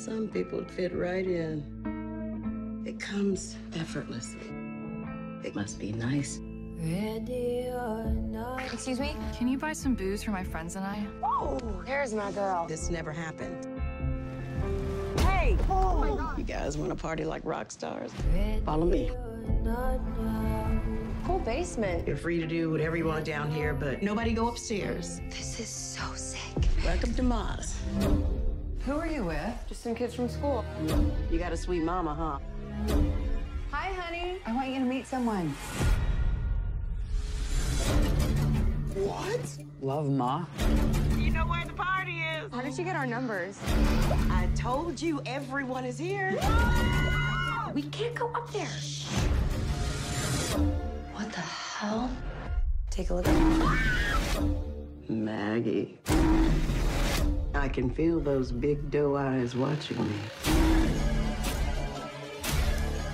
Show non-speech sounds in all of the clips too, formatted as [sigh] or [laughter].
Some people fit right in. It comes effortlessly. It must be nice. Excuse me? Can you buy some booze for my friends and I? Oh, there's my girl. This never happened. Hey! Oh my God. You guys want to party like rock stars? Follow me. Cool basement. You're free to do whatever you want down here, but nobody go upstairs. This is so sick. Welcome to Mars. Who are you with? Just some kids from school. You got a sweet mama, huh? Hi, honey. I want you to meet someone. What? Love Ma. You know where the party is. How did you get our numbers? I told you everyone is here. We can't go up there. What the hell? Take a look Maggie. I can feel those big doe eyes watching me.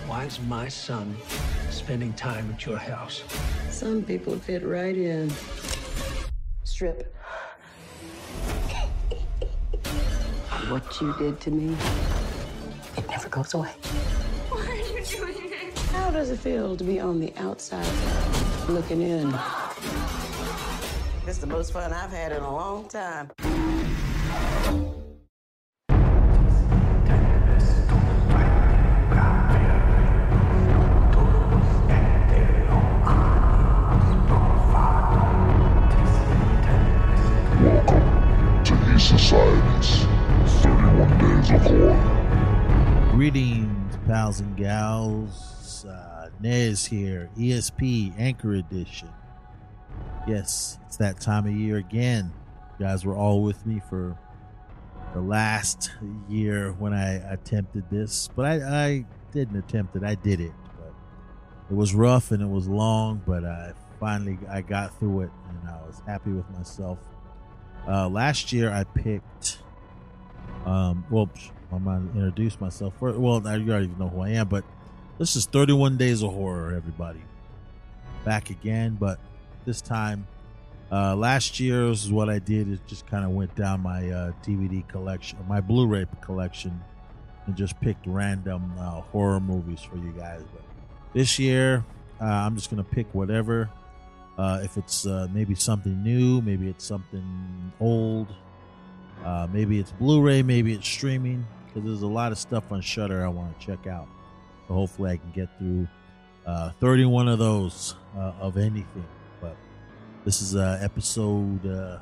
Why is my son spending time at your house? Some people fit right in. Strip. What you did to me, It never goes away. Why are you doing it? how does it feel to be on the outside looking in? This is the most fun I've had in a long time. Pals and gals. Uh, Nez here, ESP Anchor Edition. Yes, it's that time of year again. You guys were all with me for the last year when I attempted this, but I, I didn't attempt it. I did it. But it was rough and it was long, but I finally I got through it and I was happy with myself. Uh, last year I picked um, well, I'm gonna introduce myself first. Well, now you already know who I am, but this is 31 Days of Horror, everybody. Back again, but this time, uh, last year's is what I did is just kind of went down my uh, DVD collection, my Blu-ray collection, and just picked random uh, horror movies for you guys. But this year, uh, I'm just gonna pick whatever. Uh, if it's uh, maybe something new, maybe it's something old, uh, maybe it's Blu-ray, maybe it's streaming. Because there's a lot of stuff on Shudder I want to check out. So hopefully I can get through uh, 31 of those uh, of anything. But this is uh, episode, uh,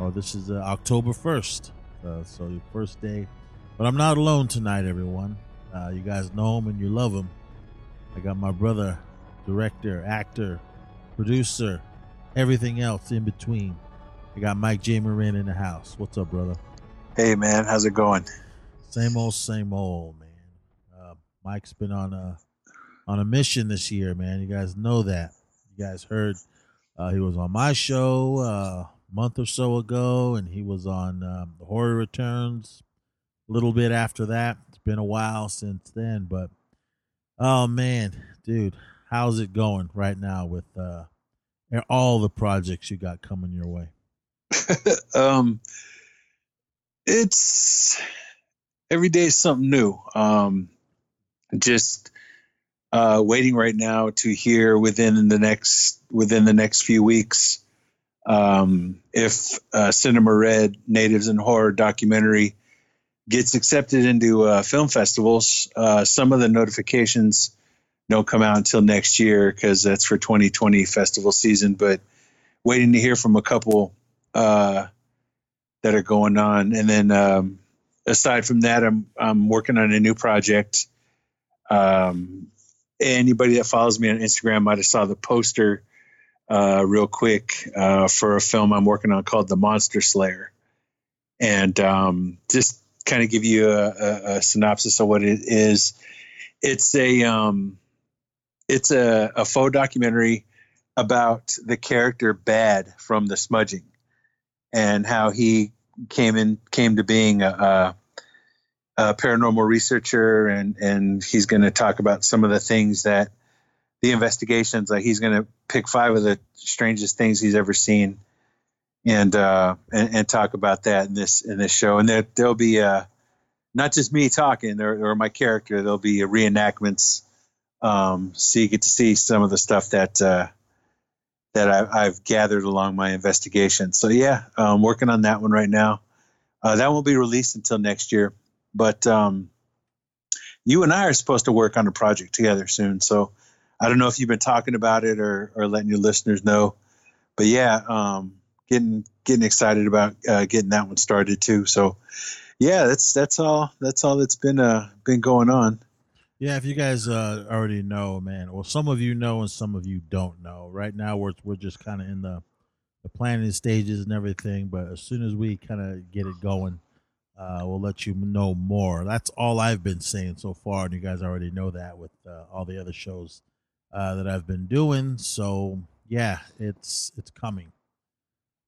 or this is uh, October 1st. Uh, so your first day. But I'm not alone tonight, everyone. You guys know him and you love him. I got my brother, director, actor, producer, everything else in between. I got Mike J. Marin in the house. What's up, brother? Hey man, how's it going? Same old, same old, man. Uh, Mike's been on a on a mission this year, man. You guys know that. You guys heard uh, he was on my show uh, a month or so ago, and he was on um, the Horror Returns a little bit after that. It's been a while since then, but oh man, dude, how's it going right now with uh, all the projects you got coming your way? [laughs] um, it's every day is something new. Um, just uh, waiting right now to hear within the next within the next few weeks um, if uh, Cinema Red Natives and Horror documentary gets accepted into uh, film festivals. Uh, some of the notifications don't come out until next year because that's for 2020 festival season. But waiting to hear from a couple uh, that are going on, and then um, aside from that, I'm I'm working on a new project. Um, anybody that follows me on Instagram might have saw the poster uh, real quick uh, for a film I'm working on called The Monster Slayer, and um, just kind of give you a, a, a synopsis of what it is. It's a um, it's a, a faux documentary about the character Bad from The Smudging, and how he came in came to being a, a, a paranormal researcher, and and he's going to talk about some of the things that the investigations. Like he's going to pick five of the strangest things he's ever seen, and uh, and, and talk about that in this in this show. And there there'll be a not just me talking or, or my character. There'll be reenactments, um, so you get to see some of the stuff that uh, that I, I've gathered along my investigation. So yeah, I'm working on that one right now. Uh, that won't be released until next year, but um, you and I are supposed to work on a project together soon. So I don't know if you've been talking about it or, or letting your listeners know, but yeah, um, getting getting excited about uh, getting that one started too. So yeah, that's that's all that's all that's been uh been going on. Yeah, if you guys uh, already know, man, well, some of you know and some of you don't know. Right now, we're we're just kind of in the the planning stages and everything, but as soon as we kind of get it going, uh, we'll let you know more. That's all I've been saying so far, and you guys already know that with uh, all the other shows uh, that I've been doing. So yeah, it's it's coming.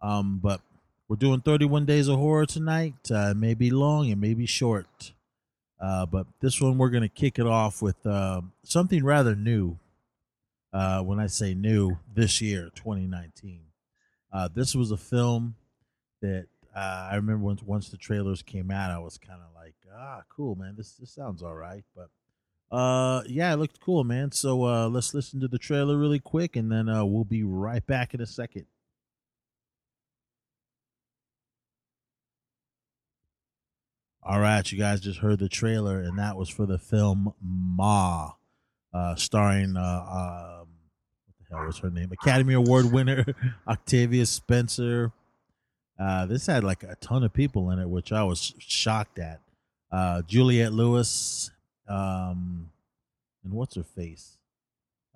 Um, but we're doing 31 days of horror tonight. Uh, it may be long, it may be short, uh, but this one we're gonna kick it off with uh, something rather new. Uh, when I say new, this year, 2019. Uh, this was a film that uh, I remember once once the trailers came out, I was kind of like, ah, cool, man. This this sounds all right. But uh, yeah, it looked cool, man. So let's listen to the trailer really quick, and then we'll be right back in a second. All right, you guys just heard the trailer, and that was for the film Ma, uh, starring uh, um, what the hell was her name? Academy Award winner [laughs] Octavia Spencer. Uh, this had like a ton of people in it, which I was shocked at. Uh, Juliette Lewis, um, and what's her face?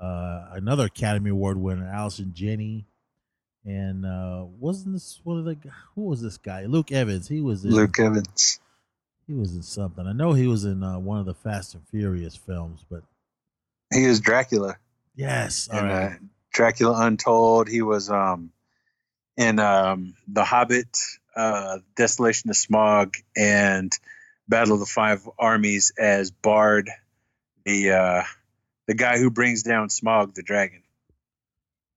Uh, another Academy Award winner, Allison Janney. and uh, wasn't this one of the who was this guy? Luke Evans. He was in, Luke Evans. He was in something. I know he was in uh, one of the Fast and Furious films, but He was Dracula. yes, all And, right. uh, Dracula Untold. He was um, in um, The Hobbit, uh, Desolation of Smaug, and Battle of the Five Armies as Bard, the uh, the guy who brings down Smaug the dragon.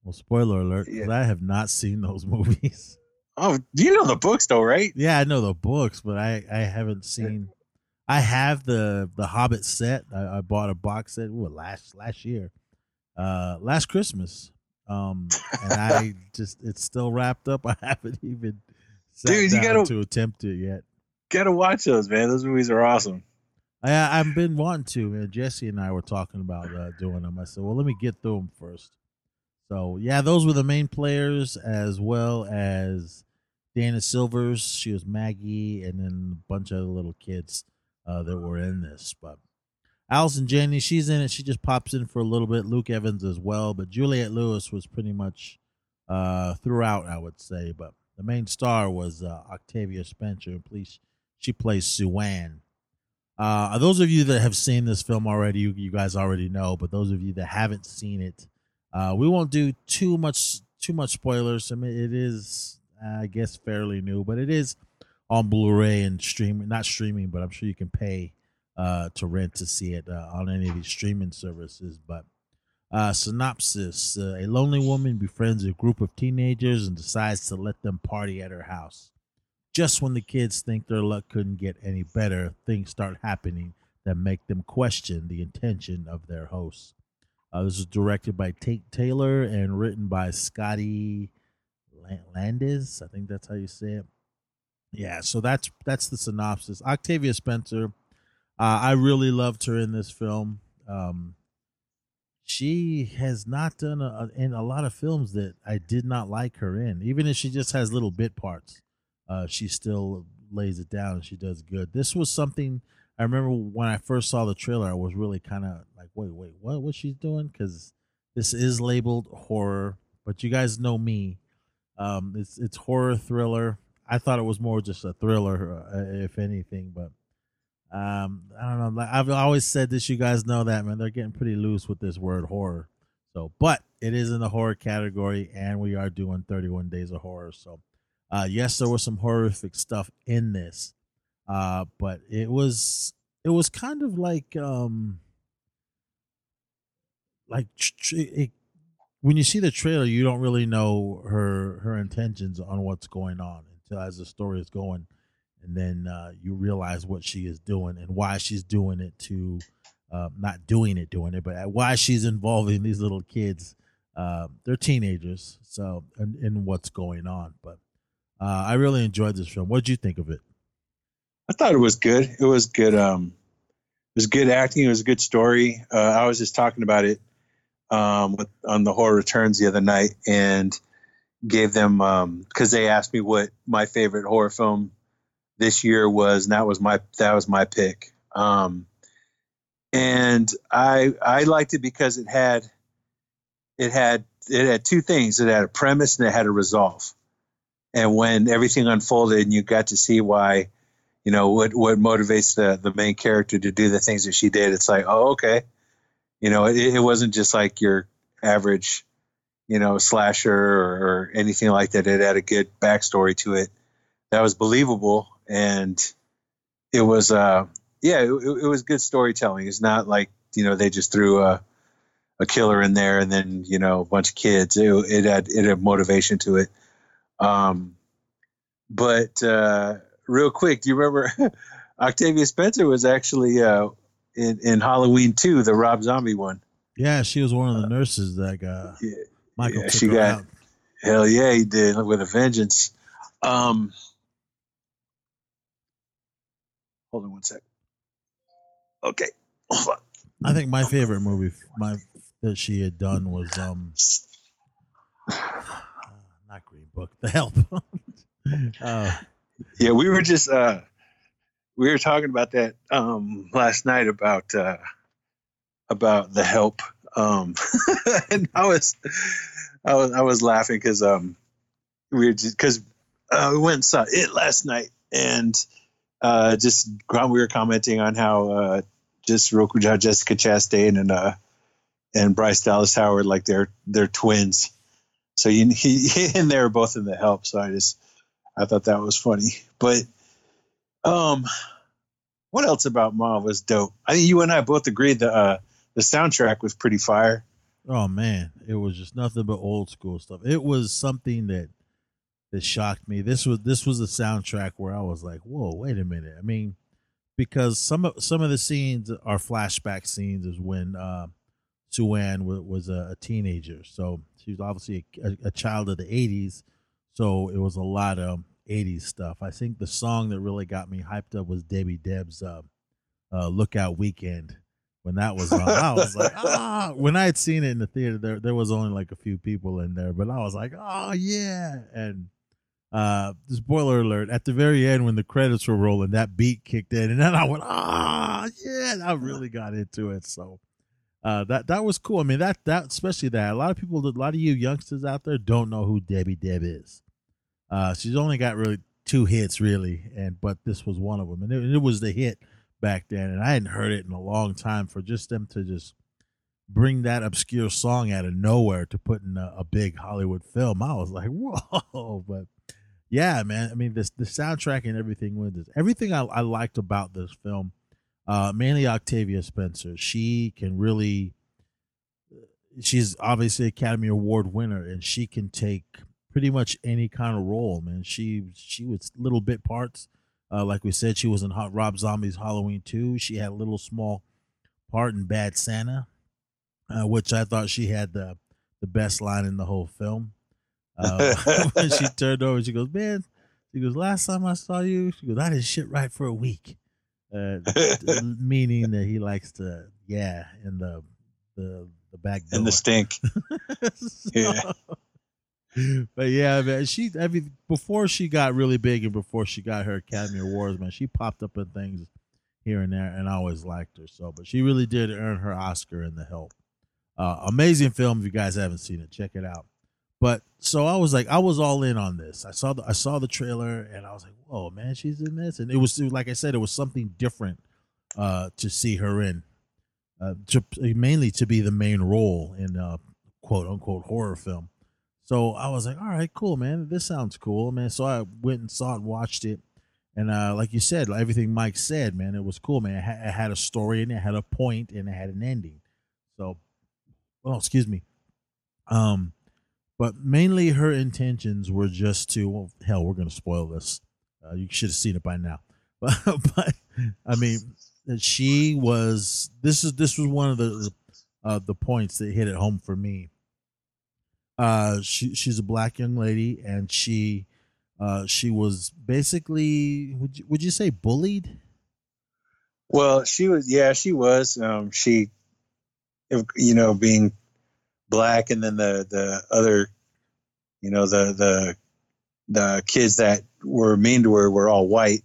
Well, spoiler alert, Yeah. I have not seen those [laughs] movies. Oh, you know the books though, right? yeah, I know the books, but I I haven't seen. I have the the Hobbit set. I, I bought a box set ooh, last last year, uh, last Christmas. Um, and I [laughs] just it's still wrapped up. [laughs] I haven't even sat Dude, you gotta- to attempt it yet. Gotta watch those, man. Those movies are awesome. I I've been wanting to. Man. Jesse and I were talking about uh, doing them. I said, well, let me get through them first. So yeah, those were the main players, as well as Dana Silvers. She was Maggie, and then a bunch of other little kids uh, that were in this. But Allison Janney, she's in it. She just pops in for a little bit. Luke Evans as well, but Juliette Lewis was pretty much uh, throughout, I would say. But the main star was uh, Octavia Spencer, please, she plays Sue Ann. Uh, those of you that have seen this film already, you, you guys already know. But those of you that haven't seen it, uh, we won't do too much too much spoilers. I mean, it is, I guess, fairly new, but it is on Blu-ray and streaming. Not streaming, but I'm sure you can pay uh, to rent to see it uh, on any of these streaming services. But uh, synopsis: uh, A lonely woman befriends a group of teenagers and decides to let them party at her house. Just when the kids think their luck couldn't get any better, things start happening that make them question the intention of their hosts. Uh, this was directed by Tate Taylor and written by Scotty Landes. I think that's how you say it. Yeah, so that's that's the synopsis. Octavia Spencer, uh, I really loved her in this film. Um, she has not done a, in a lot of films that I did not like her in. Even if she just has little bit parts, uh, she still lays it down and she does good. This was something I remember when I first saw the trailer. I was really kind of like, wait, wait, what? What she's doing? Because this is labeled horror, but you guys know me. Um, it's it's horror thriller. I thought it was more just a thriller, uh, if anything. But um, I don't know. I've always said this. You guys know that, man. They're getting pretty loose with this word horror. So, but it is in the horror category, and we are doing 31 days of horror. So, uh, yes, there was some horrific stuff in this, uh, but it was it was kind of like um like it, when you see the trailer, you don't really know her her intentions on what's going on until as the story is going, and then uh, you realize what she is doing and why she's doing it to uh, not doing it, doing it, but why she's involving these little kids. Uh, they're teenagers, so and, what's going on. But uh, I really enjoyed this film. What did you think of it? I thought it was good. It was good. Um, it was good acting. It was a good story. Uh, I was just talking about it um, with, on the horror returns the other night and gave them because um, they asked me what my favorite horror film this year was, and that was my that was my pick. Um, and I I liked it because it had it had it had two things. It had a premise and it had a resolve. And when everything unfolded and you got to see why, you know, what what motivates the the main character to do the things that she did, it's like, oh, okay. You know, it, it wasn't just like your average, you know, slasher or, or anything like that. It had a good backstory to it that was believable and it was uh yeah, it, it was good storytelling. It's not like you know they just threw a a killer in there and then you know a bunch of kids. It, it had it had motivation to it. Um, but uh, real quick, do you remember [laughs] Octavia Spencer was actually uh, in in Halloween two, the Rob Zombie one? Yeah, she was one of the nurses that got yeah, Michael. Yeah, she got out. hell yeah, he did with a vengeance. Um, hold on one sec. Okay. I think my favorite movie my that she had done was um [sighs] not Green Book, [laughs] The Help. [laughs] uh, yeah, we were just uh we were talking about that um last night about uh about The Help. Um [laughs] and I was I was I was laughing cuz um we were cuz uh, we went and saw it last night and uh, just we were commenting on how uh, just Jessica Chastain and uh, and Bryce Dallas Howard like they're they're twins. So you, he, he [laughs] and they were both in the help. So I just I thought that was funny. But um, what else about Ma was dope? I think you and I both agreed that uh, the soundtrack was pretty fire. Oh man, it was just nothing but old school stuff. It was something that that shocked me. This was this was a soundtrack where I was like, "Whoa, wait a minute." I mean, because some of some of the scenes are flashback scenes is when uh, Sue-Ann was, was a, a, teenager, so she was obviously a, a, child of the '80s. So it was a lot of '80s stuff. I think the song that really got me hyped up was Debbie Deb's uh, uh, "Lookout Weekend." When that was on, I was like, [laughs] ah. When I had seen it in the theater, there there was only like a few people in there, but I was like, oh yeah, and uh spoiler alert at the very end when the credits were rolling that beat kicked in and then i went ah yeah i really got into it so uh that that was cool i mean that that especially that a lot of people a lot of you youngsters out there don't know who debbie deb is uh she's only got really two hits really and but this was one of them and it, it was the hit back then and i hadn't heard it in a long time for just them to just bring that obscure song out of nowhere to put in a, a big hollywood film i was like [laughs] whoa but yeah, man. I mean, this the soundtrack and everything with this, everything I, I liked about this film, uh, mainly Octavia Spencer. She can really, she's obviously Academy Award winner, and she can take pretty much any kind of role. Man, she she was little bit parts. Uh, like we said, she was in Hot Rob Zombie's Halloween 2. She had a little small part in Bad Santa, uh, which I thought she had the the best line in the whole film. Uh, [laughs] [laughs] when she turned over, she goes, "Man," she goes, "Last time I saw you, she goes, I didn't shit right for a week," uh, [laughs] meaning that he likes to, yeah, in the the the back door. in the stink. so, yeah. But yeah, man, she mean, before she got really big and before she got her Academy Awards, man, she popped up in things here and there, and I always liked her so. But she really did earn her Oscar in The Help. Uh, amazing film. If you guys haven't seen it, check it out. But so I was like, I was all in on this. I saw the I saw the trailer and I was like, whoa, man, she's in this, and it was like I said, it was something different uh, to see her in, uh, to mainly to be the main role in a quote unquote horror film. So I was like, all right, cool, man, this sounds cool, man. So I went and saw it, watched it, and uh, like you said, everything Mike said, man, it was cool, man. It, ha- it had a story and it had a point and it had an ending. So, oh, excuse me. Um, but mainly her intentions were just to well, hell we're going to spoil this Uh, you should have seen it by now. [laughs] But, but I mean, she was. This is this was one of the uh, the points that hit it home for me. Uh, she she's a black young lady, and she uh, she was basically would you, would you say bullied? Well, she was. Yeah, she was. Um, she, you know, being black, and then the the other, you know, the the the kids that were mean to her were all white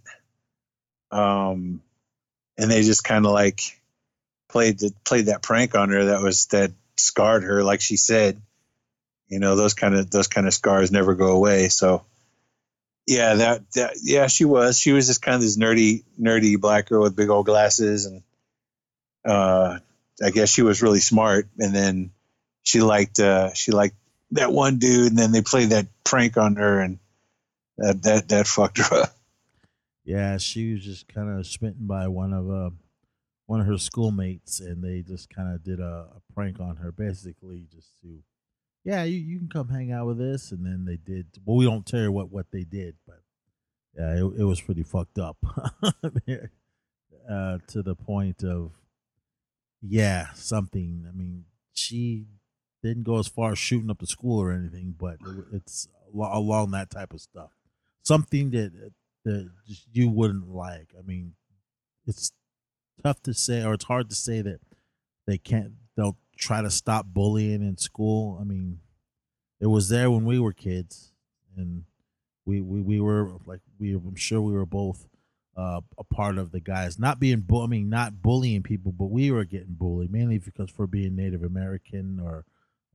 um, and they just kind of like played the, played that prank on her that was that scarred her, like she said. You know, those kind of those kind of scars never go away. So, yeah, that that yeah, she was she was just kind of this nerdy nerdy black girl with big old glasses, and uh, I guess she was really smart. And then she liked uh, she liked that one dude, and then they played that prank on her, and that that that [laughs] fucked her up. Yeah, she was just kind of smitten by one of uh, one of her schoolmates, and they just kind of did a, a, prank on her, basically just to, yeah, you, you can come hang out with us, and then they did. Well, we don't tell you what what they did, but yeah, it, it was pretty fucked up, [laughs] uh, to the point of, yeah, something. I mean, she didn't go as far as shooting up the school or anything, but it, it's along that type of stuff. Something that that you wouldn't like. I mean, it's tough to say, or it's hard to say that they can't. They'll try to stop bullying in school. I mean, it was there when we were kids, and we we, we were like we. I'm sure we were both uh, a part of the guys not being. Bu- I mean, not bullying people, but we were getting bullied mainly because for being Native American or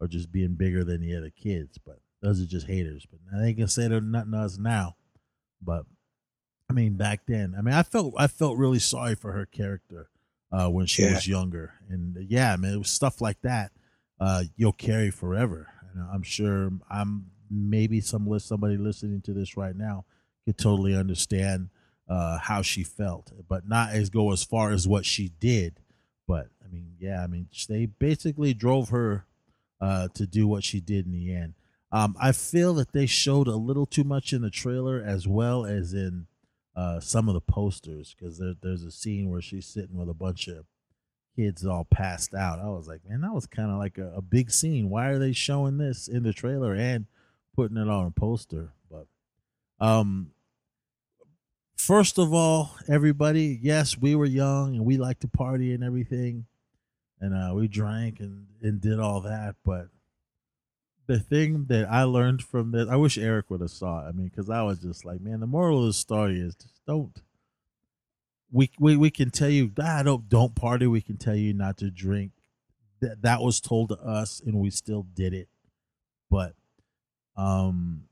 or just being bigger than the other kids. But those are just haters. But now they can say they're nothing to us now. But I mean, back then, I mean, I felt I felt really sorry for her character uh, when she yeah. was younger, and yeah, I mean, it was stuff like that uh, you'll carry forever. And I'm sure I'm maybe some somebody listening to this right now could totally understand uh, how she felt, but not as go as far as what she did. But I mean, yeah, I mean, they basically drove her uh, to do what she did in the end. Um, I feel that they showed a little too much in the trailer as well as in uh, some of the posters because there, there's a scene where she's sitting with a bunch of kids all passed out. I was like, man, that was kind of like a, a, big scene. Why are they showing this in the trailer and putting it on a poster? But um, first of all, everybody, yes, we were young and we liked to party and everything, and uh, we drank and and did all that, but the thing that I learned from this, I wish Eric would have saw it. I mean, because I was just like, man, the moral of the story is just don't. We we we can tell you, ah, don't don't party. We can tell you not to drink. That that was told to us, and we still did it. But, um,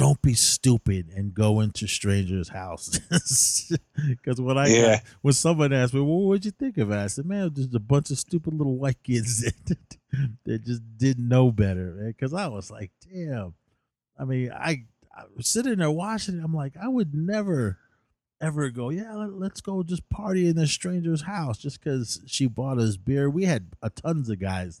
don't be stupid and go into strangers' houses. [laughs] Because when I yeah. got, when someone asked me, "Well, what'd you think of it?" I said, "Man, just a bunch of stupid little white kids [laughs] that, that just didn't know better." Because I was like, "Damn." I mean, I, I was sitting there watching it. I'm like, I would never, ever go. Yeah, let, us go just party in a stranger's house just because she bought us beer. We had a tons of guys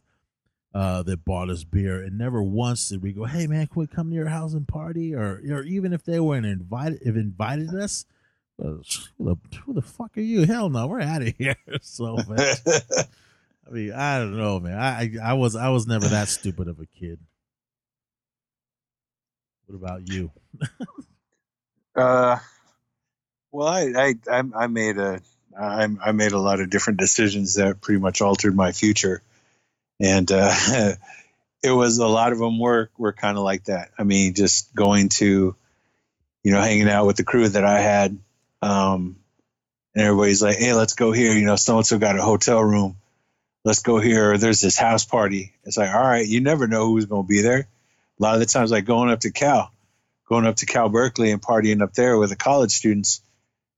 uh, that bought us beer, and never once did we go, "Hey man, can we come to your house and party?" Or, or even if they weren't invited, if invited us, well, who, the, who the fuck are you? Hell no, we're out of [laughs] here. so, man, [laughs] I mean, I don't know, man. I, I was I was never that stupid of a kid. What about you? [laughs] uh, well, I I I made a I I made a lot of different decisions that pretty much altered my future and uh, [laughs] it was a lot of them were were kind of like that. I mean, just going to, you know, hanging out with the crew that I had, um, and everybody's like, "Hey, let's go here." You know, so and so got a hotel room. Let's go here. There's this house party. It's like, all right, you never know who's going to be there. A lot of the times, like going up to Cal, going up to Cal Berkeley and partying up there with the college students,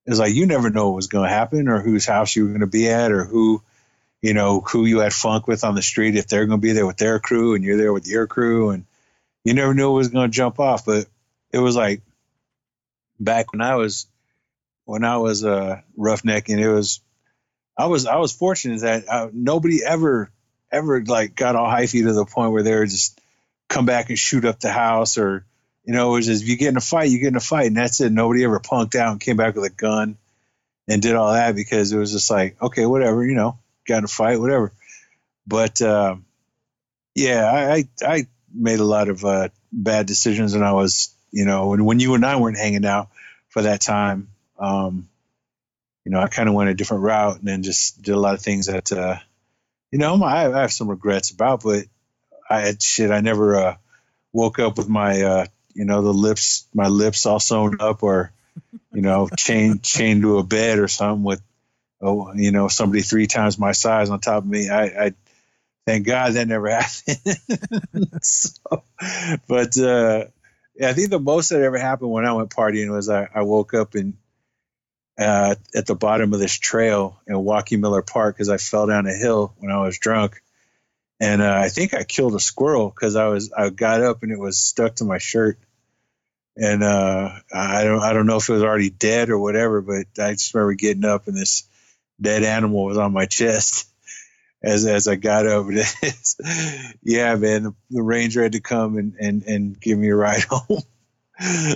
is like you never know what was going to happen or whose house you were going to be at or who you know, who you had funk with on the street, if they're going to be there with their crew and you're there with your crew. And you never knew it was going to jump off. But it was like back when I was, when I was a uh, roughnecking, it was, I was, I was fortunate that uh, nobody ever, ever like got all hyphy to the point where they were just come back and shoot up the house or You know, it was just if you get in a fight, you get in a fight, and that's it. Nobody ever punked out and came back with a gun and did all that because it was just like, okay, whatever, you know, got a fight, whatever. But uh, yeah, I, I I made a lot of uh, bad decisions when I was, you know, when when you and I weren't hanging out for that time. Um, you know, I kind of went a different route and then just did a lot of things that, uh, you know, I, I have some regrets about, but I had shit. I never uh, woke up with my, uh, you know, the lips, my lips all sewn up or, you know, chained chained to a bed or something with, oh, you know, somebody three times my size on top of me. I, I thank God that never [laughs] happened. so, but uh, yeah, I think the most that ever happened when I went partying was I, I woke up and uh, at the bottom of this trail in Joaquin Miller Park because I fell down a hill when I was drunk, and uh, I think I killed a squirrel because I was I got up and it was stuck to my shirt, and uh, I don't I don't know if it was already dead or whatever, but I just remember getting up and this dead animal was on my chest [laughs] as as I got up. [laughs] yeah, man, the, the, ranger had to come and, and and give me a ride [laughs] home.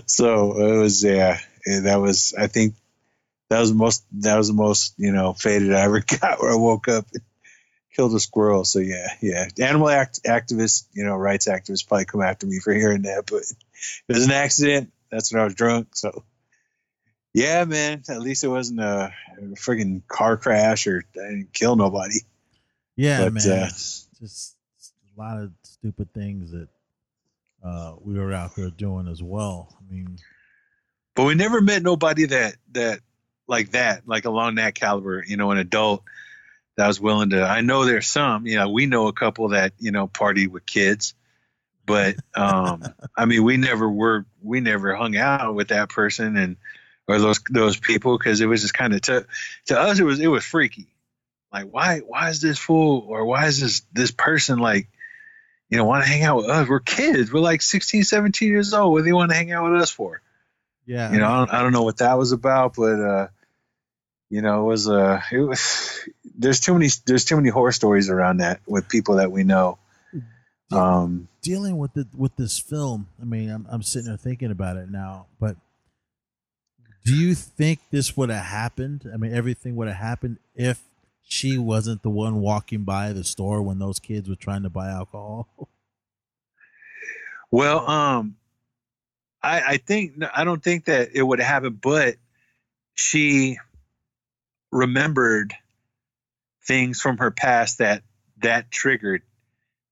so it was yeah, that was I think that was most that was the most you know faded I ever got where I woke up and killed a squirrel. So yeah, yeah, animal act, activists, you know, rights activists probably come after me for hearing that, but it was an accident. That's when I was drunk. So yeah, man, at least it wasn't a, freaking car crash or I didn't kill nobody. Yeah, but, man, uh, just a lot of stupid things that uh, we were out there doing as well. I mean, but we never met nobody that that like that, like along that caliber, you know, an adult that was willing to. I know there's some, you know, we know a couple that you know party with kids, but um, [laughs] I mean, we never were, we never hung out with that person and or those those people because it was just kind of to to us it was it was freaky. Like why why is this fool or why is this this person like you know want to hang out with us? We're kids. We're like 16, 17 years old. What do they want to hang out with us for? Yeah, you know, I don't, I don't know what that was about, but uh, you know, it was uh it was [laughs] there's too many there's too many horror stories around that with people that we know. Um, dealing with the with this film, I mean, I'm I'm sitting there thinking about it now, but do you think this would have happened? I mean, everything would have happened if she wasn't the one walking by the store when those kids were trying to buy alcohol. [laughs] Well, um, I I think I don't think that it would have happened, but she remembered things from her past that that triggered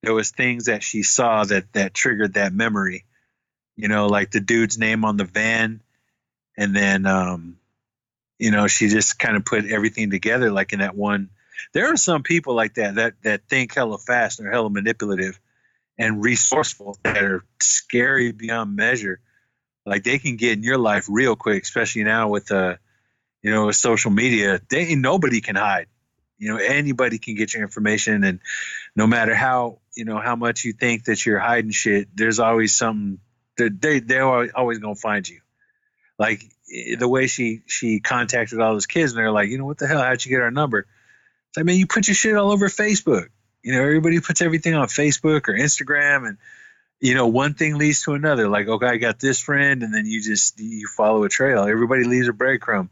there was things that she saw that that triggered that memory you know like the dude's name on the van and then um you know she just kind of put everything together like in that one there are some people like that that that think hella fast are hella manipulative and resourceful that are scary beyond measure like they can get in your life real quick especially now with uh you know, with social media, they nobody can hide. You know, anybody can get your information, and no matter how you know how much you think that you're hiding shit, there's always something that they they're always gonna find you. Like eh, the way she she contacted all those kids, and they're like, you know, what the hell? How'd you get our number? It's like, man, you put your shit all over Facebook. You know, everybody puts everything on Facebook or Instagram, and you know, one thing leads to another. Like, okay, I got this friend, and then you just you follow a trail. Everybody leaves a breadcrumb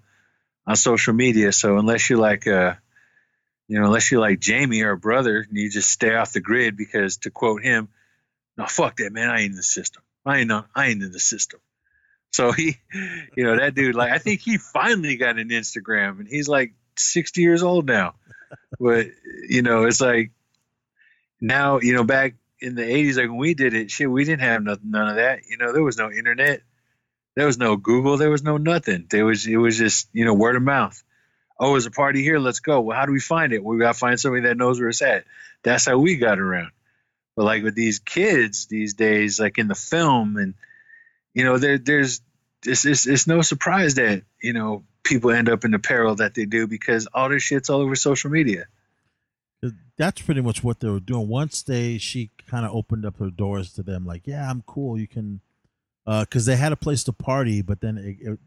on social media. So unless you're like, uh, you know, unless you're like Jamie or a brother, you just stay off the grid because, to quote him, "No, fuck that, man. I ain't in the system. I ain't on, I ain't in the system." [laughs] So he, you know, that dude, like, I think he finally got an Instagram, and he's like 60 years old now. But you know, it's like now, you know, back in the 80s, like when we did it, shit, we didn't have nothing, none of that. You know, there was no internet. There was no Google. There was no nothing. There was it was just you know word of mouth. Oh, there's a party here. Let's go. Well, how do we find it? we got to find somebody that knows where it's at. That's how we got around. But like with these kids these days, like in the film, and you know, there there's it's, it's it's no surprise that you know people end up in the peril that they do because all this shit's all over social media. That's pretty much what they were doing. Once they she kind of opened up her doors to them, like, yeah, I'm cool. You can because uh, they had a place to party, but then it, it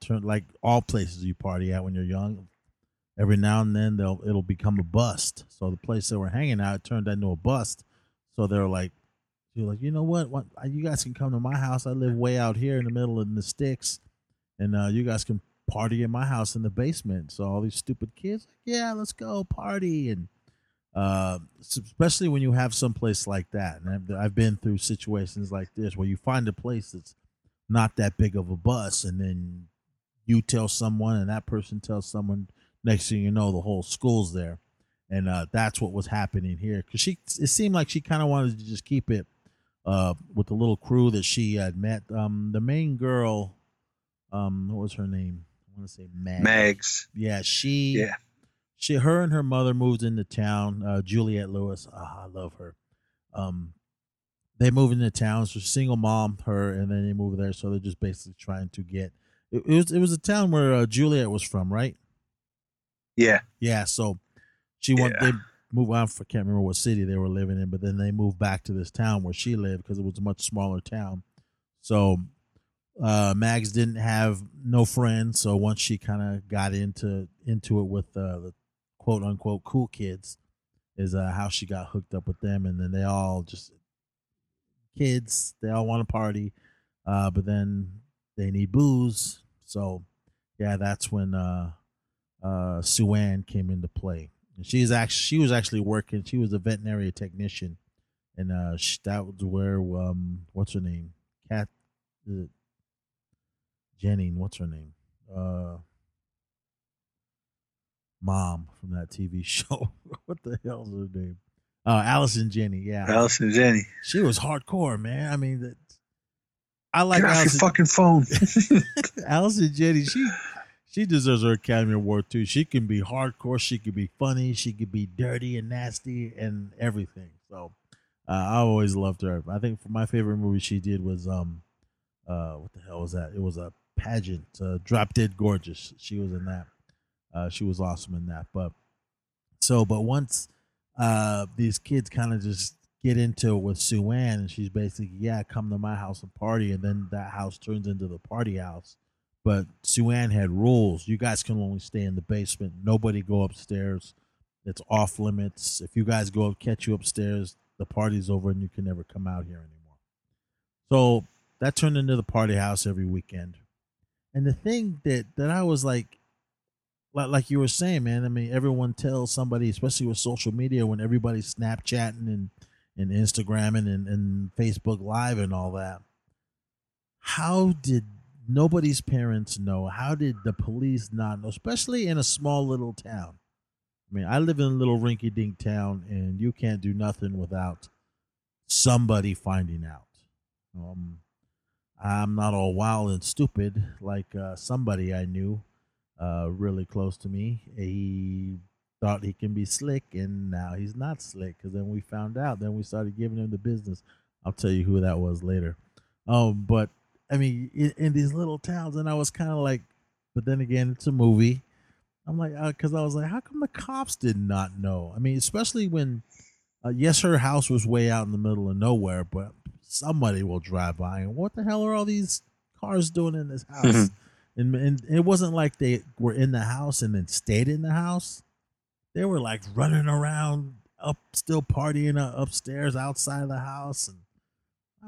turned like all places you party at when you're young. Every now and then they'll it'll become a bust. So the place they were hanging out turned into a bust. So they're like Like, you know what? What you guys can come to my house. I live way out here in the middle of the sticks, and uh, you guys can party in my house in the basement. So all these stupid kids, like, yeah, let's go party, and uh, especially when you have some place like that. And I've, I've been through situations like this where you find a place that's not that big of a bus, and then you tell someone, and that person tells someone. Next thing you know, the whole school's there, and uh, that's what was happening here. Because she, it seemed like she kind of wanted to just keep it uh, with the little crew that she had met. Um, the main girl, um, what was her name? I want to say Mags. Mags. Yeah, she. Yeah. She, her, and her mother moved into town. Uh, Juliette Lewis. Oh, I love her. Um, they moved into town. So single mom, her, and then they moved there. So they're just basically trying to get. It, it was it was a town where uh, Juliette was from, right? Yeah. Yeah. So she went. Yeah. They moved on. I can't remember what city they were living in, but then they moved back to this town where she lived because it was a much smaller town. So uh, Mags didn't have no friends. So once she kind of got into into it with uh, the quote unquote cool kids, is uh, how she got hooked up with them, and then they all just kids. They all want to party, uh, but then they need booze. So yeah, that's when uh, uh, Sue Ann came into play. And she's actually she was actually working. She was a veterinary technician, and uh, sh that was where um, what's her name, Cat, is it Janney? What's her name? Uh, mom from that TV [laughs] show. what the hell's her name? Uh, Allison Janney. Yeah, Allison Janney. She was hardcore, man. I mean, that I like Get off your fucking phone. [laughs] Allison Janney, she she deserves her Academy Award too. She can be hardcore, she could be funny, she could be dirty and nasty and everything. So uh, I always loved her. I think for my favorite movie she did was um uh what the hell was that? It was a pageant, uh, Drop Dead Gorgeous. She was in that. Uh, she was awesome in that. But so, but once uh these kids kind of just get into it with Sue Ann, and she's basically, yeah, come to my house and party, and then that house turns into the party house. But Sue Ann had rules. You guys can only stay in the basement. Nobody go upstairs. It's off limits. If you guys go up, catch you upstairs, the party's over and you can never come out here anymore. So that turned into the party house every weekend. And the thing that that I was like like, you were saying, man, I mean, everyone tells somebody, especially with social media, when everybody's Snapchatting and, and Instagramming and, and Facebook Live and all that. How did nobody's parents know? How did the police not know, especially in a small little town? I mean, I live in a little rinky dink town, and you can't do nothing without somebody finding out. Um, I'm not all wild and stupid like uh, somebody I knew uh, really close to me. He thought he can be slick, and now he's not slick. Because then we found out. Then we started giving him the business. I'll tell you who that was later. Um, but I mean, in, in these little towns, and I was kind of like, but then again, it's a movie. I'm like, because I was like, how come the cops did not know? I mean, especially when, uh, yes, her house was way out in the middle of nowhere, but somebody will drive by and what the hell are all these cars doing in this house? and, and it wasn't like they were in the house and then stayed in the house. They were like running around up, still partying uh, upstairs outside of the house, and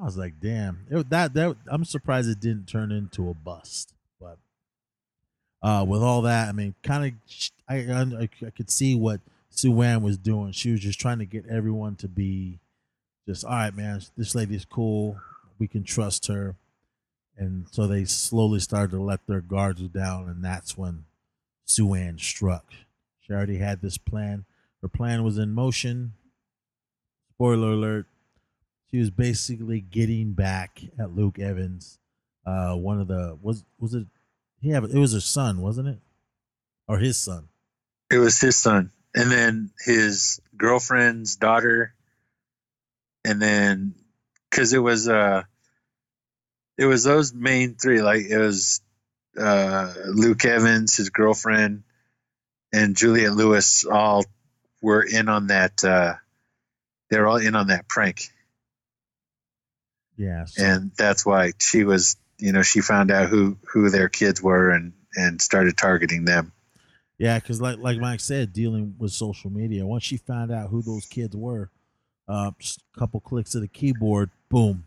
I was like, damn, it, that that I'm surprised it didn't turn into a bust. But uh, with all that, I mean, kind of, I, I I could see what Sue Ann was doing. She was just trying to get everyone to be just all right, man. This lady's cool. We can trust her. And so they slowly started to let their guards down, and that's when Sue Ann struck. She already had this plan. Her plan was in motion. Spoiler alert. She was basically getting back at Luke Evans. Uh, one of the was was it? Yeah, it was her son, wasn't it? Or his son? It was his son, and then his girlfriend's daughter, and then because it was uh, it was those main three. Like it was uh, Luke Evans, his girlfriend, and Juliette Lewis. All were in on that. Uh, they're all in on that prank, Yeah. So, and that's why she was. You know, she found out who who their kids were and and started targeting them. Yeah, because like like Mike said, dealing with social media, once she found out who those kids were, uh, just a couple clicks of the keyboard, boom,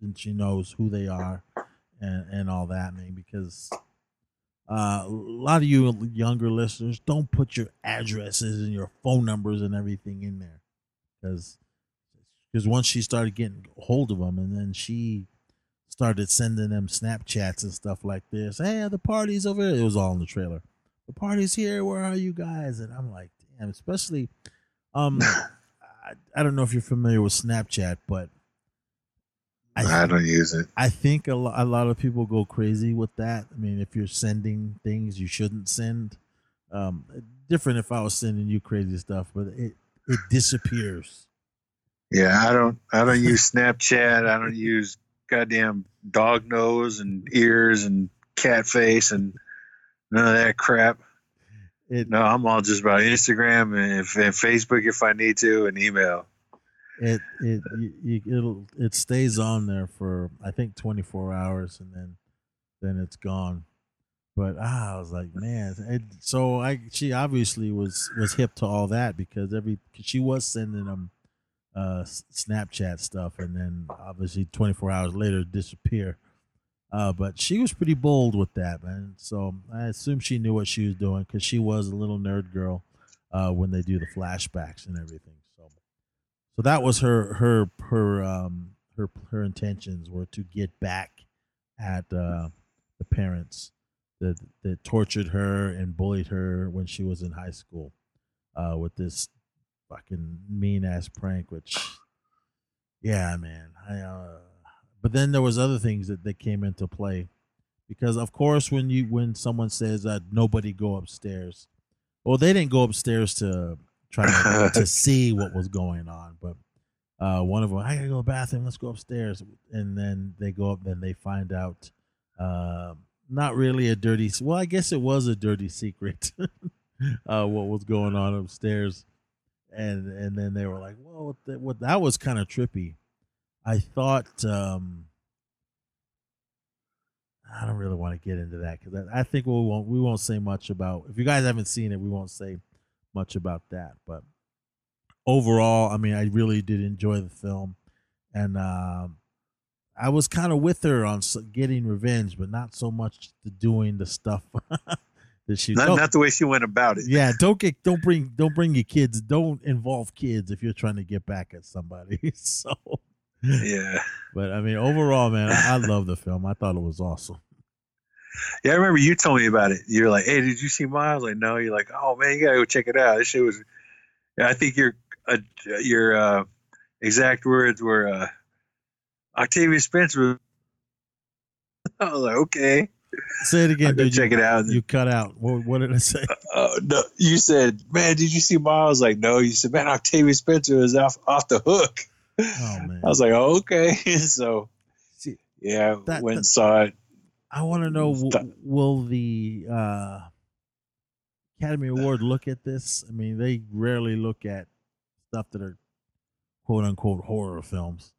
and she knows who they are and and all that. I mean, because uh, a lot of you younger listeners don't put your addresses and your phone numbers and everything in there because because once she started getting hold of them and then she started sending them snapchats and stuff like this hey the party's over it was all in the trailer the party's here where are you guys and i'm like damn especially um [laughs] I, I don't know if you're familiar with snapchat but I, I don't use it. I think a, lo- a lot of people go crazy with that. I mean, if you're sending things you shouldn't send, um, different if I was sending you crazy stuff, but it it disappears. Yeah, I don't. I don't use Snapchat. I don't use goddamn dog nose and ears and cat face and none of that crap. It No, I'm all just about Instagram and, if, and Facebook if I need to, and email. it it you, you, it'll it stays on there for I think 24 hours and then then it's gone. But ah, I was like, man. It, so I she obviously was was hip to all that because every she was sending them uh Snapchat stuff and then obviously 24 hours later disappear. Uh, but she was pretty bold with that, man. So I assume she knew what she was doing because she was a little nerd girl uh, when they do the flashbacks and everything. So, so that was her her her um her her intentions were to get back at uh, the parents that that tortured her and bullied her when she was in high school uh, with this fucking mean ass prank. Which, yeah, man, I. Uh, but then there was other things that, that came into play because of course when you when someone says that nobody go upstairs well they didn't go upstairs to try to, to [laughs] see what was going on but uh, one of them i gotta go to the bathroom let's go upstairs and then they go up and then they find out uh, not really a dirty well i guess it was a dirty secret [laughs] uh, what was going on upstairs and and then they were like well what, what that was kind of trippy I thought um, I don't really want to get into that because I, I think we won't we won't say much about. If you guys haven't seen it, we won't say much about that. But overall, I mean, I really did enjoy the film, and um, I was kind of with her on getting revenge, but not so much the doing the stuff [laughs] that she. Not, don't- the way she went about it. yeah, don't get don't bring [laughs] don't bring your kids. Don't involve kids if you're trying to get back at somebody. [laughs] so. Yeah. But I mean, overall, man, I, I love the film. I thought it was awesome. Yeah, I remember you told me about it. You're like, "Hey, did you see Miles?" Like, no. You're like, "Oh man, you gotta go check it out." This shit was. I think your uh, your uh, exact words were uh, Octavia Spencer. [laughs] I was like, "Okay." Say it again, dude. check you, it out. You cut out. What, what did I say? Oh [laughs] no! You said, "Man, did you see Miles?" Like, no. You said, "Man, Octavia Spencer is off off the hook." Oh man, I was like, oh, "Okay." [laughs] so See, yeah, That- went and saw it. I want to know: w- Will the uh, Academy Award look at this? I mean, they rarely look at stuff that are quote unquote horror films.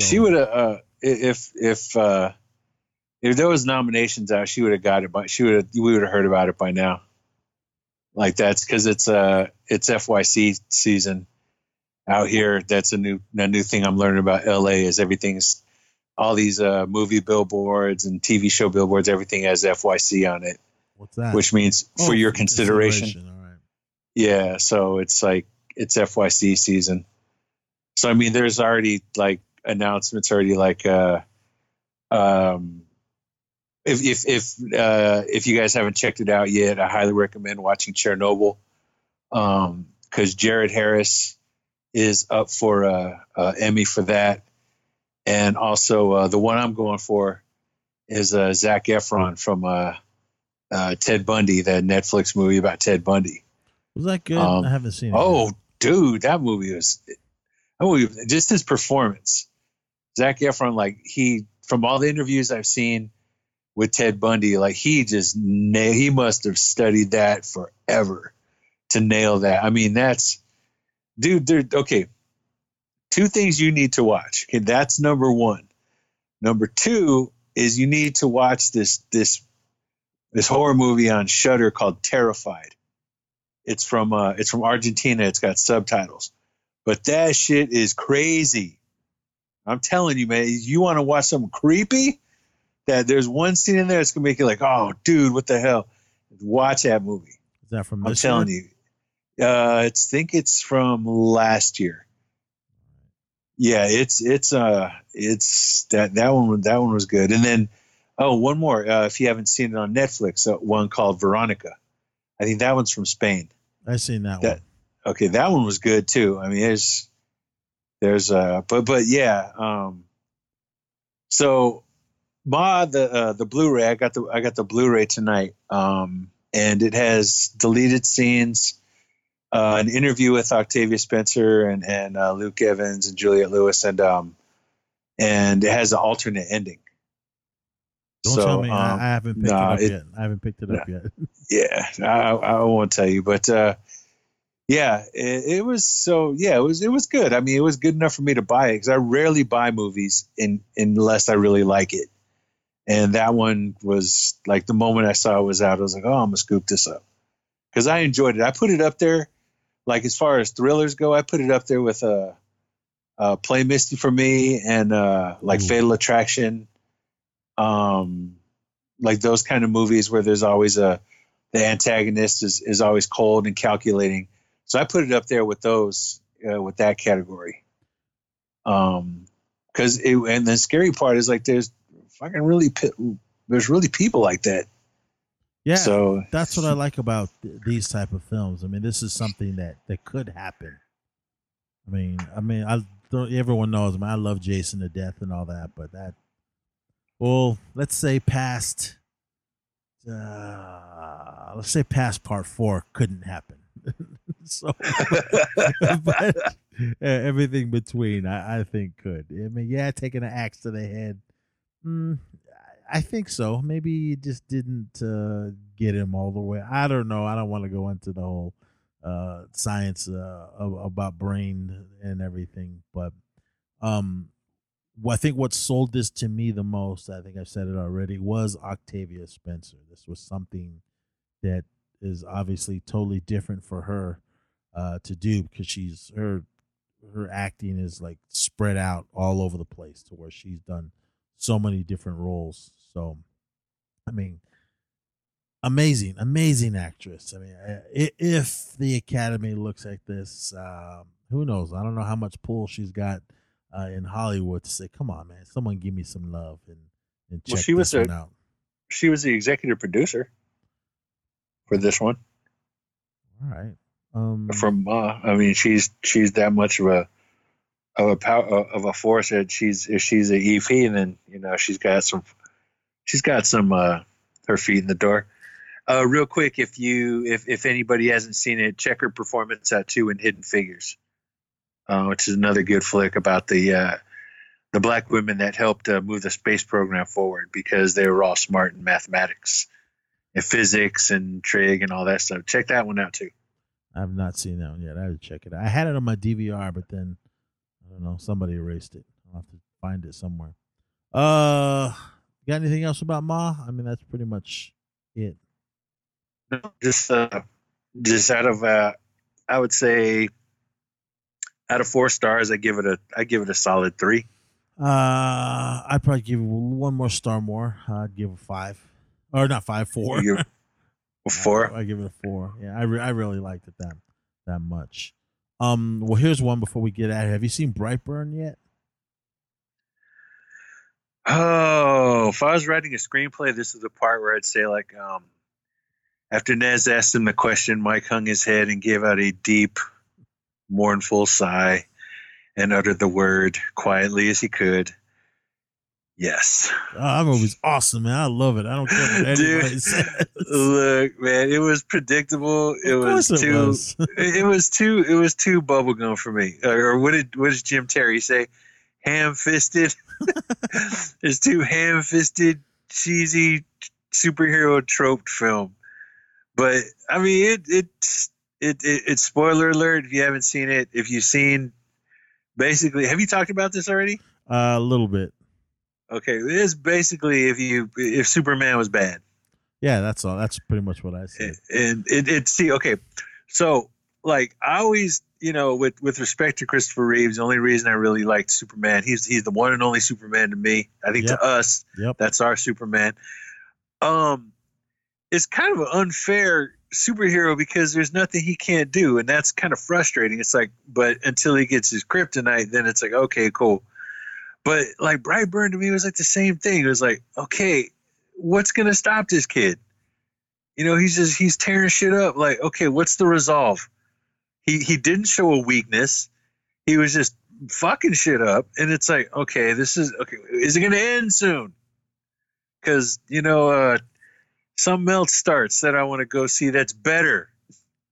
So- She would have uh, if if uh, if there was nominations out, she would have got it. But she would have we would have heard about it by now. Like that's because it's uh it's FYC season out here. That's a new a new thing I'm learning about LA is everything's all these uh, movie billboards and TV show billboards. Everything has FYC on it, What's that? which means for Oh, your consideration. All right. Yeah, so it's like it's FYC season. So I mean, there's already like announcements already like uh um if if if uh if you guys haven't checked it out yet, I highly recommend watching Chernobyl. Um because Jared Harris is up for uh, uh Emmy for that. And also uh the one I'm going for is uh Zac Efron from uh uh Ted Bundy, that Netflix movie about Ted Bundy. Was that good? Um, I haven't seen it. Oh, yet. dude, that movie was. That movie, just his performance. Zac Efron, like he, from all the interviews I've seen with Ted Bundy, like he just nailed. He must have studied that forever to nail that. I mean, that's, dude. There. Okay, two things you need to watch. Okay, that's number one. Number two is you need to watch this this this horror movie on Shudder called Terrified. It's from uh, it's from Argentina. It's got subtitles. but that shit is crazy. I'm telling you, man. You want to watch something creepy? That there's one scene in there that's gonna make you like, oh, dude, what the hell? Watch that movie. Is that from I'm telling year? you. Uh, it's think it's from last year. Yeah, it's it's uh it's that that one that one was good. And then oh, one more. Uh, if you haven't seen it on Netflix, uh, one called Veronica. I think that one's from Spain. I've seen that, That- Okay, that one was good too. I mean, there's there's uh but but yeah, um so Ma the uh, the Blu-ray I got the I got the Blu-ray tonight. Um and it has deleted scenes, uh, an interview with Octavia Spencer and and uh, Luke Evans and Juliette Lewis and um and it has an alternate ending. Don't So, tell me. I, um, I haven't picked nah, it up it- yet. I haven't picked it up yet. [laughs] yeah i i won't tell you but uh yeah it, it was so yeah it was it was good i mean it was good enough for me to buy it because i rarely buy movies in unless i really like it and that one was like the moment i saw it was out i was like oh i'm gonna scoop this up because i enjoyed it i put it up there like as far as thrillers go i put it up there with uh uh play misty for me and uh like Ooh. fatal attraction um like those kind of movies where there's always a the antagonist is, is always cold and calculating. So I put it up there with those, uh, with that category. Um, cause it, and the scary part is like, there's fucking really, there's really people like that. Yeah. So that's what I [laughs] like about th- these type of films. I mean, this is something that that could happen. I mean, I mean, I don't, everyone knows. I mean, I love Jason to death and all that, but that, well, let's say past, uh, let's say past part four couldn't happen. [laughs] so, [laughs] but uh, everything between, I, I think could. I mean, yeah, taking an axe to the head. Mm, I- think so. Maybe you just didn't uh, get him all the way. I don't know. I don't want to go into the whole uh, science uh, about brain and everything, but um, I think what sold this to me the most, I think I've said it already, was Octavia Spencer. This was something that is obviously totally different for her uh, to do because she's her her acting is like spread out all over the place to where she's done so many different roles. So, I mean, amazing, amazing actress. I mean, if the Academy looks like this, um, who knows? I don't know how much pull she's got uh, in Hollywood to say, "Come on, man, someone give me some love and and check Well, she was a- out." she was the executive producer for this one All right. Um, from Ma. I mean, she's, she's that much of a, of a power of a force that she's, if she's a EP, and then, you know, she's got some, she's got some, uh, her feet in the door. Uh, real quick, if you if if anybody hasn't seen it, check her performance at two in Hidden Figures, uh, which is another good flick about the uh, the black women that helped uh, move the space program forward because they were all smart in mathematics and physics and trig and all that stuff. Check that one out too. I've not seen that one yet. I would check it. out. I had it on my DVR, but then I don't know. Somebody erased it. I'll have to find it somewhere. Uh, got anything else about Ma? I mean, that's pretty much it. No, just uh, just out of uh, I would say out of four stars, I give it a I give it a solid three. Uh, I'd probably give it one more star more. I'd give it five, or not five, four. You give a [laughs] four. I, I give it a four. Yeah, I, re- I really liked it that that much. Um, well, here's one before we get out. Have you seen Brightburn yet? Oh, if I was writing a screenplay, this is the part where I'd say like, um, after Nez asked him the question, Mike hung his head and gave out a deep, mournful sigh, and uttered the word quietly as he could. Yes. Oh, that movie's awesome, man. I love it. I don't care what anybody Dude, says. Look, man, it was predictable. It was it too. was. it was too. It was too bubblegum for me. Or what did what does Jim Terry say? Ham fisted. [laughs] it's too ham fisted, cheesy superhero trope film. But I mean, it it it it it's spoiler alert if you haven't seen it. If you've seen, basically, have you talked about this already? Uh, a little bit. Okay, it's basically if you if Superman was bad. Yeah, that's all. That's pretty much what I said. and it, it see okay so like i always you know, with with respect to Christopher Reeves, the only reason I really liked Superman, he's he's the one and only Superman to me. I think Yep. to us, Yep. that's our Superman. Um, it's kind of an unfair superhero because there's nothing he can't do, and that's kind of frustrating. It's like, but until he gets his kryptonite, then it's like, okay, cool. But like Brightburn to me was like the same thing. It was like, okay, what's gonna stop this kid? You know, he's just he's tearing shit up. Like, okay, what's the resolve? He he didn't show a weakness. He was just fucking shit up, and it's like, okay, this is okay. Is it gonna end soon? Because you know, uh, something else starts that I want to go see. That's better,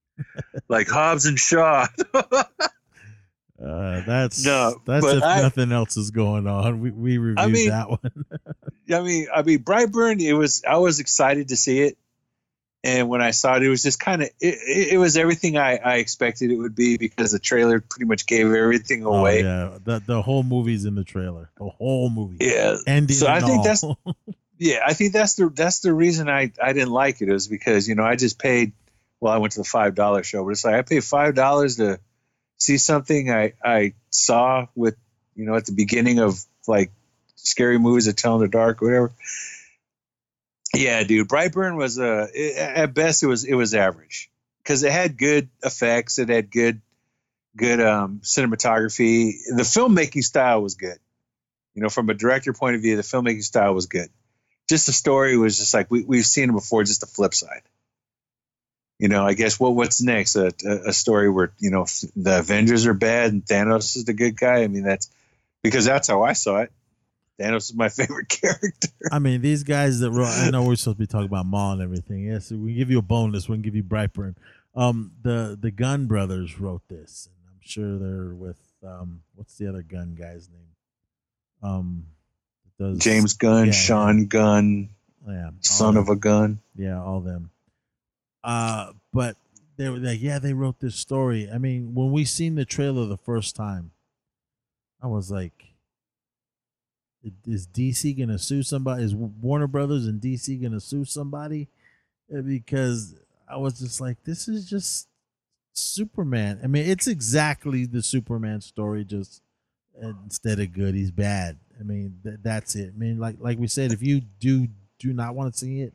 [laughs] like Hobbs and Shaw. [laughs] Uh, that's No, that's if I- nothing else is going on. We we reviewed mean- that one. [laughs] I mean, I mean, Brightburn. It was. I was excited to see it, and when I saw it, it was just kind of. It, it, it was everything I, I expected it would be because the trailer pretty much gave everything oh away. yeah, the the whole movie's in the trailer. The whole movie. yeah. Ending. So I think all. that's- [laughs] Yeah, I think that's the that's the reason I I didn't like it is because you know I just paid. Well, I went to the five dollar show, but it's like I paid five dollars to see something I I saw with you know at the beginning of like scary movies that tell in the dark or whatever. Yeah, dude, Brightburn was uh at best it was it was average because it had good effects, it had good good um cinematography. The filmmaking style was good. You know, from a director point of view, the filmmaking style was good. Just the story was just like we we've seen it before. Just the flip side. You know, I guess what what's next? A, a, a story where you know the Avengers are bad and Thanos is the good guy. I mean, that's because that's how I saw it. Thanos is my [laughs] favorite character. I mean, these guys that wrote. I know we're supposed to be talking about Maul and everything. Yes, we give you a bonus. We can give you Brightburn. Um, the the Gunn brothers wrote this, and I'm sure they're with um, what's the other Gunn guy's name? Um, does James Gunn, Yeah, Sean Gunn, yeah, son them. of a gun. Yeah, all them. Uh, but they were like, yeah, they wrote this story. I mean, when we seen the trailer the first time, I was like, is DC gonna sue somebody? Is Warner Brothers and DC gonna sue somebody? Because I was just like, this is just Superman. I mean, it's exactly the Superman story, just instead of good, he's bad. I mean, th- that's it. I mean, like like we said, if you do do not want to see it,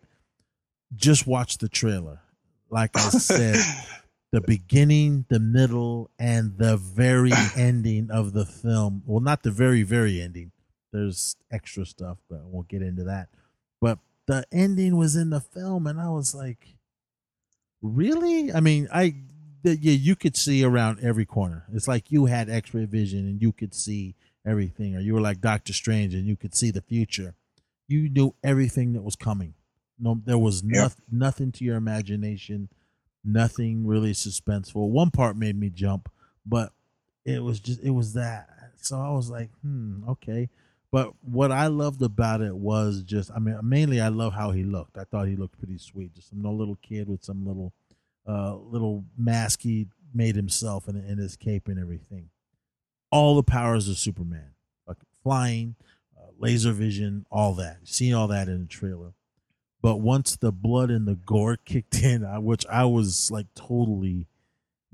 just watch the trailer. Like I [laughs] said, the beginning, the middle, and the very [coughs] ending of the film. Well, not the very, very ending. There's extra stuff, but I won't get into that. But the ending was in the film, and I was like, really? I mean, I yeah, you could see around every corner. It's like you had X-ray vision and you could see everything, or you were like Doctor Strange and you could see the future. You knew everything that was coming. No, there was Yep. noth- nothing to your imagination, nothing really suspenseful. One part made me jump, but it was just it was that. So I was like, hmm, okay. But what I loved about it was just, I mean, mainly I love how he looked. I thought he looked pretty sweet. Just some little kid with some little, uh, little mask he made himself and, in his cape and everything. All the powers of Superman, like flying, uh, laser vision, all that. Seen all that in the trailer. But once the blood and the gore [laughs] kicked in, I, which I was like totally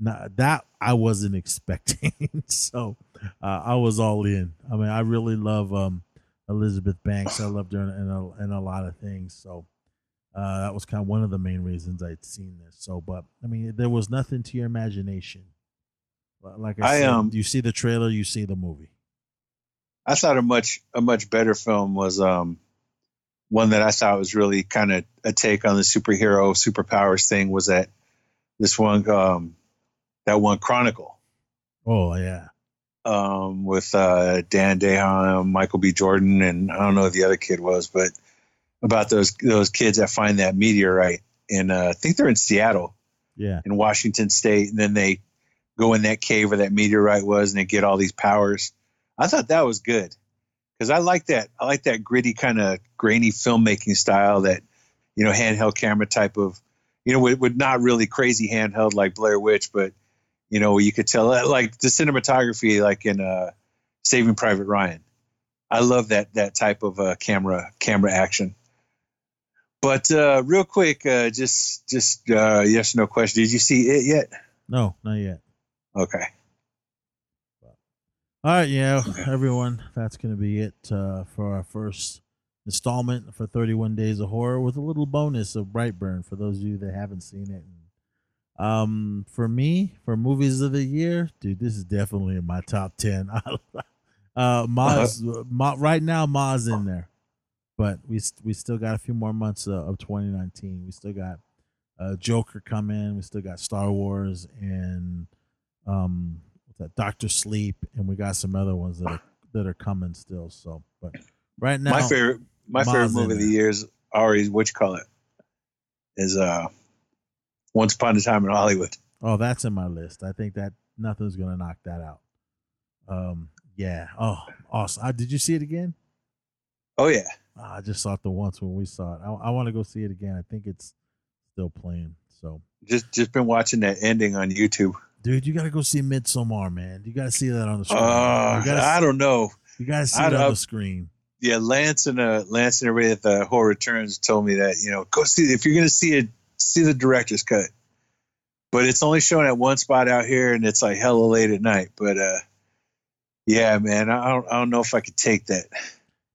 not that I wasn't [laughs] expecting. [laughs] so uh, I was all in. I mean, I really love um, Elizabeth Banks. I loved her in, a, in a lot of things. So uh, that was kind of one of the main reasons I'd seen this. So, but I mean, there was nothing to your imagination. Like I, I, said, um, you see the trailer, you see the movie. I thought a much a much better film was um one that I thought was really kind of a take on the superhero superpowers thing was that this one um that one Chronicle. Oh yeah, um with uh Dane DeHaan, Michael B. Jordan, and I don't know who the other kid was, but about those those kids that find that meteorite in uh, I think they're in Seattle. Yeah, in Washington State, and then they go in that cave where that meteorite was, and they get all these powers. I thought that was good because I like that. I like that gritty kind of grainy filmmaking style, that you know handheld camera type of, you know, with, with not really crazy handheld like Blair Witch, but you know you could tell like the cinematography, like in uh, Saving Private Ryan. I love that that type of uh, camera camera action. But uh, real quick, uh, just just uh, yes or no question. Did you see it yet? no, not yet. Okay. All right, yeah, everyone, that's going to be it uh, for our first installment for 31 Days of Horror with a little bonus of Brightburn for those of you that haven't seen it. Um, for me, for movies of the year, dude, this is definitely in my top 10. [laughs] uh, Ma's, Ma, right now, Ma's in there, but we we still got a few more months uh, of 2019. We still got uh, Joker coming. We still got Star Wars and um that Doctor Sleep, and we got some other ones that are that are coming still. So, but right now, my favorite my favorite movie of the year is Ari. What you call it? Is uh, Once Upon a Time in Hollywood. Oh, that's in my list. I think that nothing's gonna knock that out. Um, yeah. Oh, awesome. Uh, did you see it again? Oh yeah. Uh, I just saw it the once when we saw it. I, I want to go see it again. I think it's still playing. So just just been watching that ending on YouTube. Dude, you got to go see Midsommar, man. You got to see that on the screen. Uh, gotta, I don't know. You got to see it on the screen. Yeah, Lance and uh, Lance and everybody at the Horror Returns told me that you know go see if you're going to see it, see the director's cut. But it's only showing at one spot out here, and it's like hella late at night. But uh, yeah, man, I don't, I don't know if I could take that.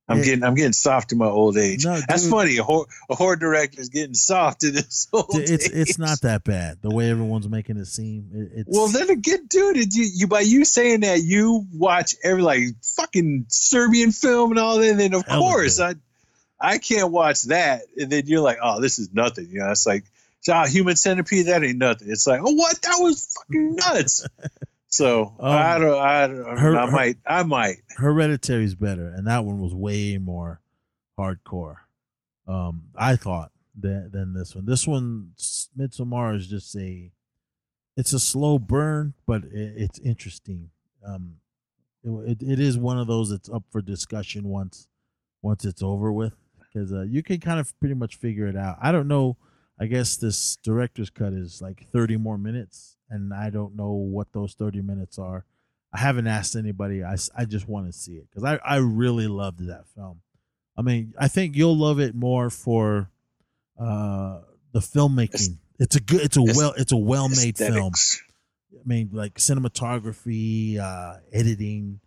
I'm getting I'm getting soft in my old age. No, That's funny. A horror, a horror director is getting soft in his [laughs] old dude, it's, age. It's not that bad the way everyone's making it seem. It, well, then again, dude, you, you by you saying that you watch every like fucking Serbian film and all that, and then of course I I can't watch that, and then you're like, oh, this is nothing. You know, it's like, ah, Human Centipede, that ain't nothing. It's like, oh, what? That was fucking nuts. [laughs] So um, I don't, I don't, her, I might, I might. Hereditary's better, and that one was way more hardcore. Um, I thought than than this one. This one, Midsommar, is just a, it's a slow burn, but it, it's interesting. Um, it, it, it is one of those that's up for discussion once once it's over with because uh, you can kind of pretty much figure it out. I don't know. I guess this director's cut is like 30 more minutes and I don't know what those 30 minutes are. I haven't asked anybody. I, I just want to see it because I, I really loved that film. I mean, I think you'll love it more for uh, the filmmaking. It's a good. It's a well. It's a well made film. I mean, like cinematography, uh, editing,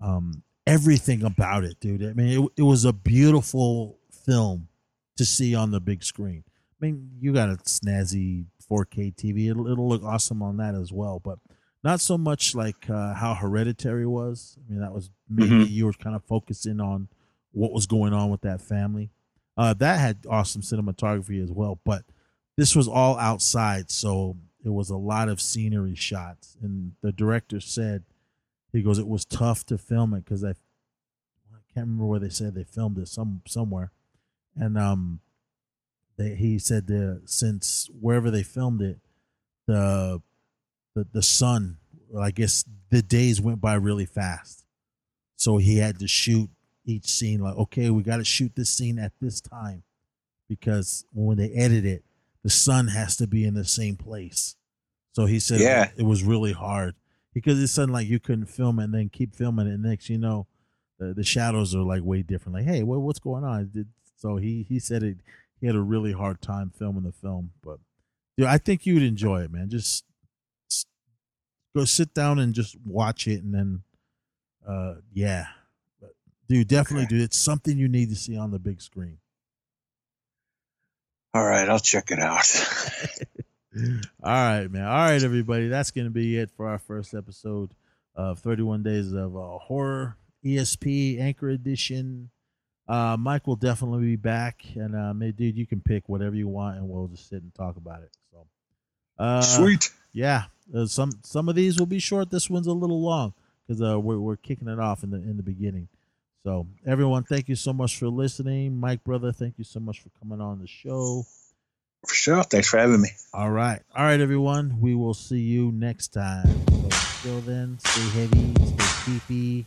um, everything about it, dude. I mean, it, it was a beautiful film to see on the big screen. I mean, you got a snazzy 4K TV. It'll, it'll look awesome on that as well, but not so much like uh, how Hereditary was. I mean, that was maybe mm-hmm. you were kind of focusing on what was going on with that family. Uh, that had awesome cinematography as well, but this was all outside, so it was a lot of scenery shots. And the director said, he goes, it was tough to film it because I, I can't remember where they said they filmed it some somewhere, and um, they, he said that since wherever they filmed it, the the the sun, I guess the days went by really fast, so he had to shoot each scene like, okay, we got to shoot this scene at this time, because when they edit it, the sun has to be in the same place. So he said, yeah, it was really hard because it's something like you couldn't film it and then keep filming it. Next, you know, the, the shadows are like way different. Like, hey, what, what's going on? So he he said it he had a really hard time filming the film. But yeah, I think you'd enjoy it, man. Just, go sit down and just watch it, and then, uh, yeah, but dude, definitely, okay. dude, it's something you need to see on the big screen. All right, I'll check it out. [laughs] All right, man. All right, everybody. That's going to be it for our first episode of 31 Days of uh, Horror ESP Anchor Edition. Uh, Mike will definitely be back, and uh, dude, you can pick whatever you want, and we'll just sit and talk about it. So, uh, sweet. Yeah, uh, some some of these will be short. This one's a little long because uh, we're we're kicking it off in the in the beginning. So, everyone, thank you so much for listening. Mike, brother, thank you so much for coming on the show. For sure. Thanks for having me. All right. All right, everyone. We will see you next time. So until then, stay heavy, stay creepy,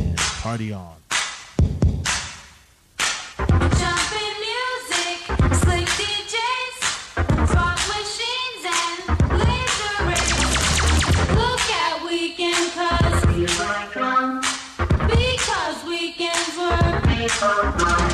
and party on. Because weekends were.